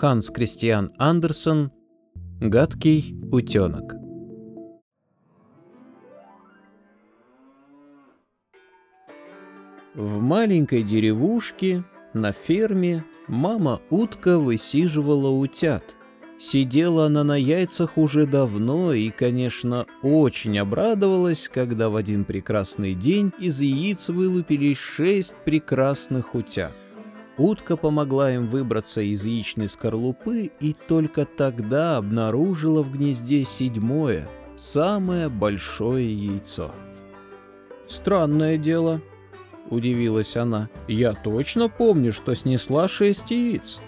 Ханс Кристиан Андерсон «Гадкий утенок». В маленькой деревушке на ферме мама-утка высиживала утят. Сидела она на яйцах уже давно и, конечно, очень обрадовалась, когда в один прекрасный день из яиц вылупились шесть прекрасных утят. Утка помогла им выбраться из яичной скорлупы и только тогда обнаружила в гнезде седьмое, самое большое яйцо. «Странное дело», — удивилась она. «Я точно помню, что снесла шесть яиц».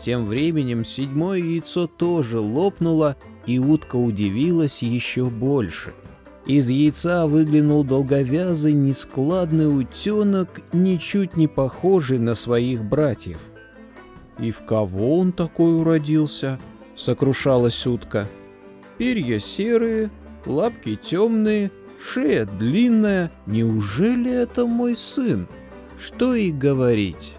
Тем временем седьмое яйцо тоже лопнуло, и утка удивилась еще больше — из яйца выглянул долговязый, нескладный утенок, ничуть не похожий на своих братьев. «И в кого он такой уродился?» — сокрушалась утка. «Перья серые, лапки темные, шея длинная. Неужели это мой сын?» Что и говорить.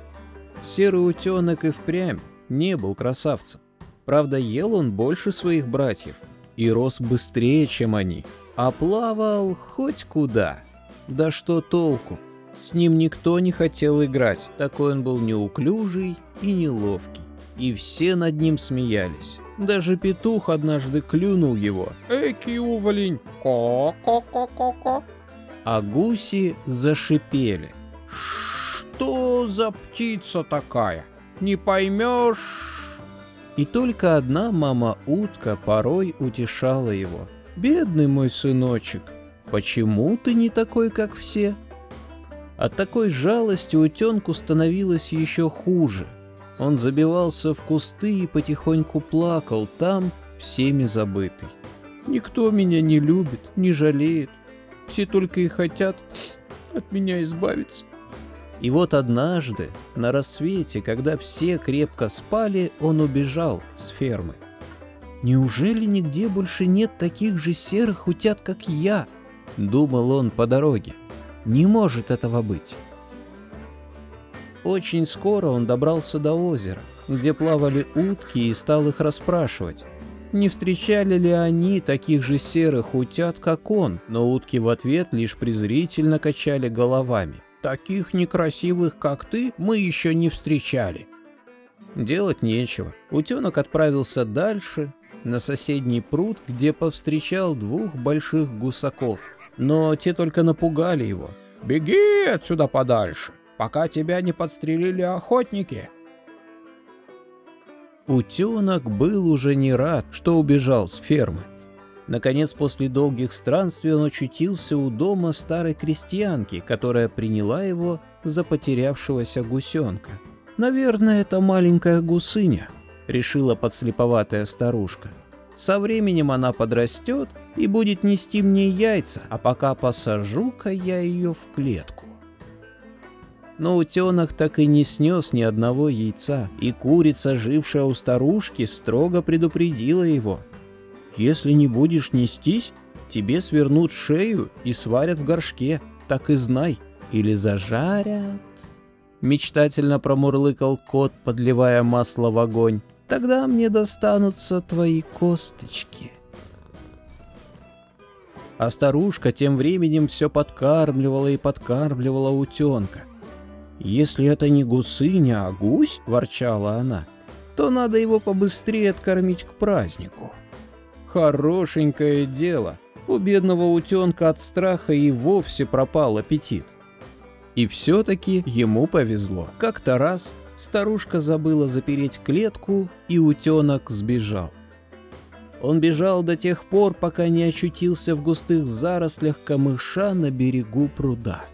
Серый утенок и впрямь не был красавцем. Правда, ел он больше своих братьев и рос быстрее, чем они а плавал хоть куда. Да что толку? С ним никто не хотел играть, такой он был неуклюжий и неловкий. И все над ним смеялись. Даже петух однажды клюнул его. «Эки уволень! Ко-ко-ко-ко-ко!» А гуси зашипели. «Что за птица такая? Не поймешь!» И только одна мама-утка порой утешала его – «Бедный мой сыночек, почему ты не такой, как все?» От такой жалости утенку становилось еще хуже. Он забивался в кусты и потихоньку плакал там, всеми забытый. «Никто меня не любит, не жалеет. Все только и хотят от меня избавиться». И вот однажды, на рассвете, когда все крепко спали, он убежал с фермы. Неужели нигде больше нет таких же серых утят, как я? Думал он по дороге. Не может этого быть. Очень скоро он добрался до озера, где плавали утки и стал их расспрашивать. Не встречали ли они таких же серых утят, как он, но утки в ответ лишь презрительно качали головами. «Таких некрасивых, как ты, мы еще не встречали». Делать нечего. Утенок отправился дальше, на соседний пруд, где повстречал двух больших гусаков. Но те только напугали его. «Беги отсюда подальше, пока тебя не подстрелили охотники!» Утенок был уже не рад, что убежал с фермы. Наконец, после долгих странствий он очутился у дома старой крестьянки, которая приняла его за потерявшегося гусенка. «Наверное, это маленькая гусыня», решила подслеповатая старушка. Со временем она подрастет и будет нести мне яйца, а пока посажу-ка я ее в клетку. Но утенок так и не снес ни одного яйца, и курица, жившая у старушки, строго предупредила его. «Если не будешь нестись, тебе свернут шею и сварят в горшке, так и знай, или зажарят». Мечтательно промурлыкал кот, подливая масло в огонь. Тогда мне достанутся твои косточки. А старушка тем временем все подкармливала и подкармливала утенка. «Если это не гусыня, а гусь», — ворчала она, — «то надо его побыстрее откормить к празднику». Хорошенькое дело. У бедного утенка от страха и вовсе пропал аппетит. И все-таки ему повезло. Как-то раз Старушка забыла запереть клетку, и утенок сбежал. Он бежал до тех пор, пока не очутился в густых зарослях камыша на берегу пруда.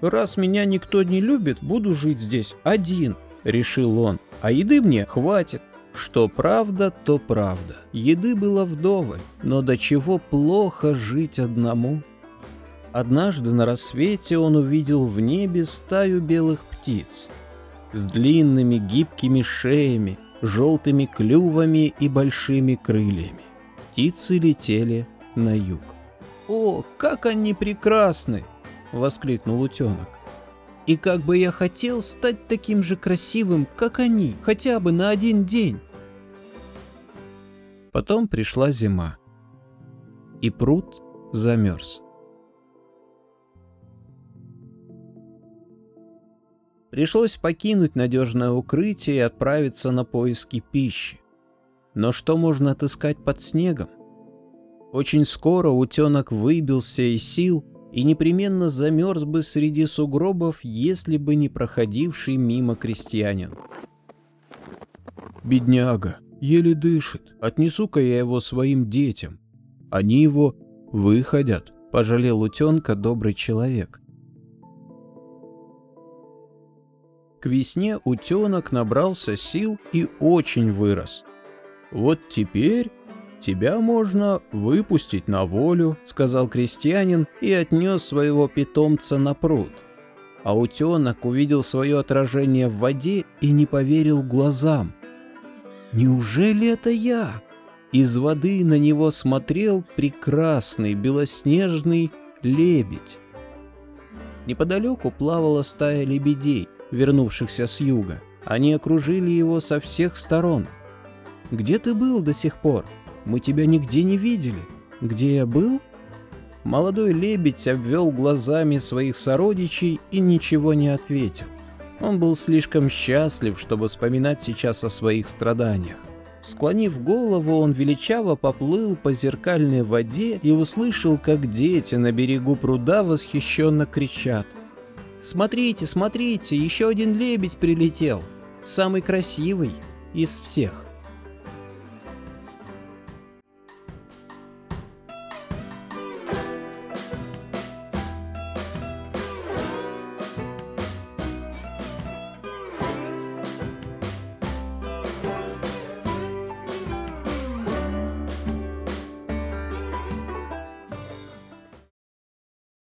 «Раз меня никто не любит, буду жить здесь один», — решил он, — «а еды мне хватит». Что правда, то правда. Еды было вдоволь, но до чего плохо жить одному. Однажды на рассвете он увидел в небе стаю белых птиц — с длинными гибкими шеями, желтыми клювами и большими крыльями. Птицы летели на юг. «О, как они прекрасны!» — воскликнул утенок. «И как бы я хотел стать таким же красивым, как они, хотя бы на один день!» Потом пришла зима, и пруд замерз. Пришлось покинуть надежное укрытие и отправиться на поиски пищи. Но что можно отыскать под снегом? Очень скоро утенок выбился из сил и непременно замерз бы среди сугробов, если бы не проходивший мимо крестьянин. «Бедняга, еле дышит, отнесу-ка я его своим детям. Они его выходят», — пожалел утенка добрый человек. К весне утенок набрался сил и очень вырос. «Вот теперь тебя можно выпустить на волю», — сказал крестьянин и отнес своего питомца на пруд. А утенок увидел свое отражение в воде и не поверил глазам. «Неужели это я?» Из воды на него смотрел прекрасный белоснежный лебедь. Неподалеку плавала стая лебедей, вернувшихся с юга. Они окружили его со всех сторон. «Где ты был до сих пор?» Мы тебя нигде не видели. Где я был?» Молодой лебедь обвел глазами своих сородичей и ничего не ответил. Он был слишком счастлив, чтобы вспоминать сейчас о своих страданиях. Склонив голову, он величаво поплыл по зеркальной воде и услышал, как дети на берегу пруда восхищенно кричат. «Смотрите, смотрите, еще один лебедь прилетел! Самый красивый из всех!»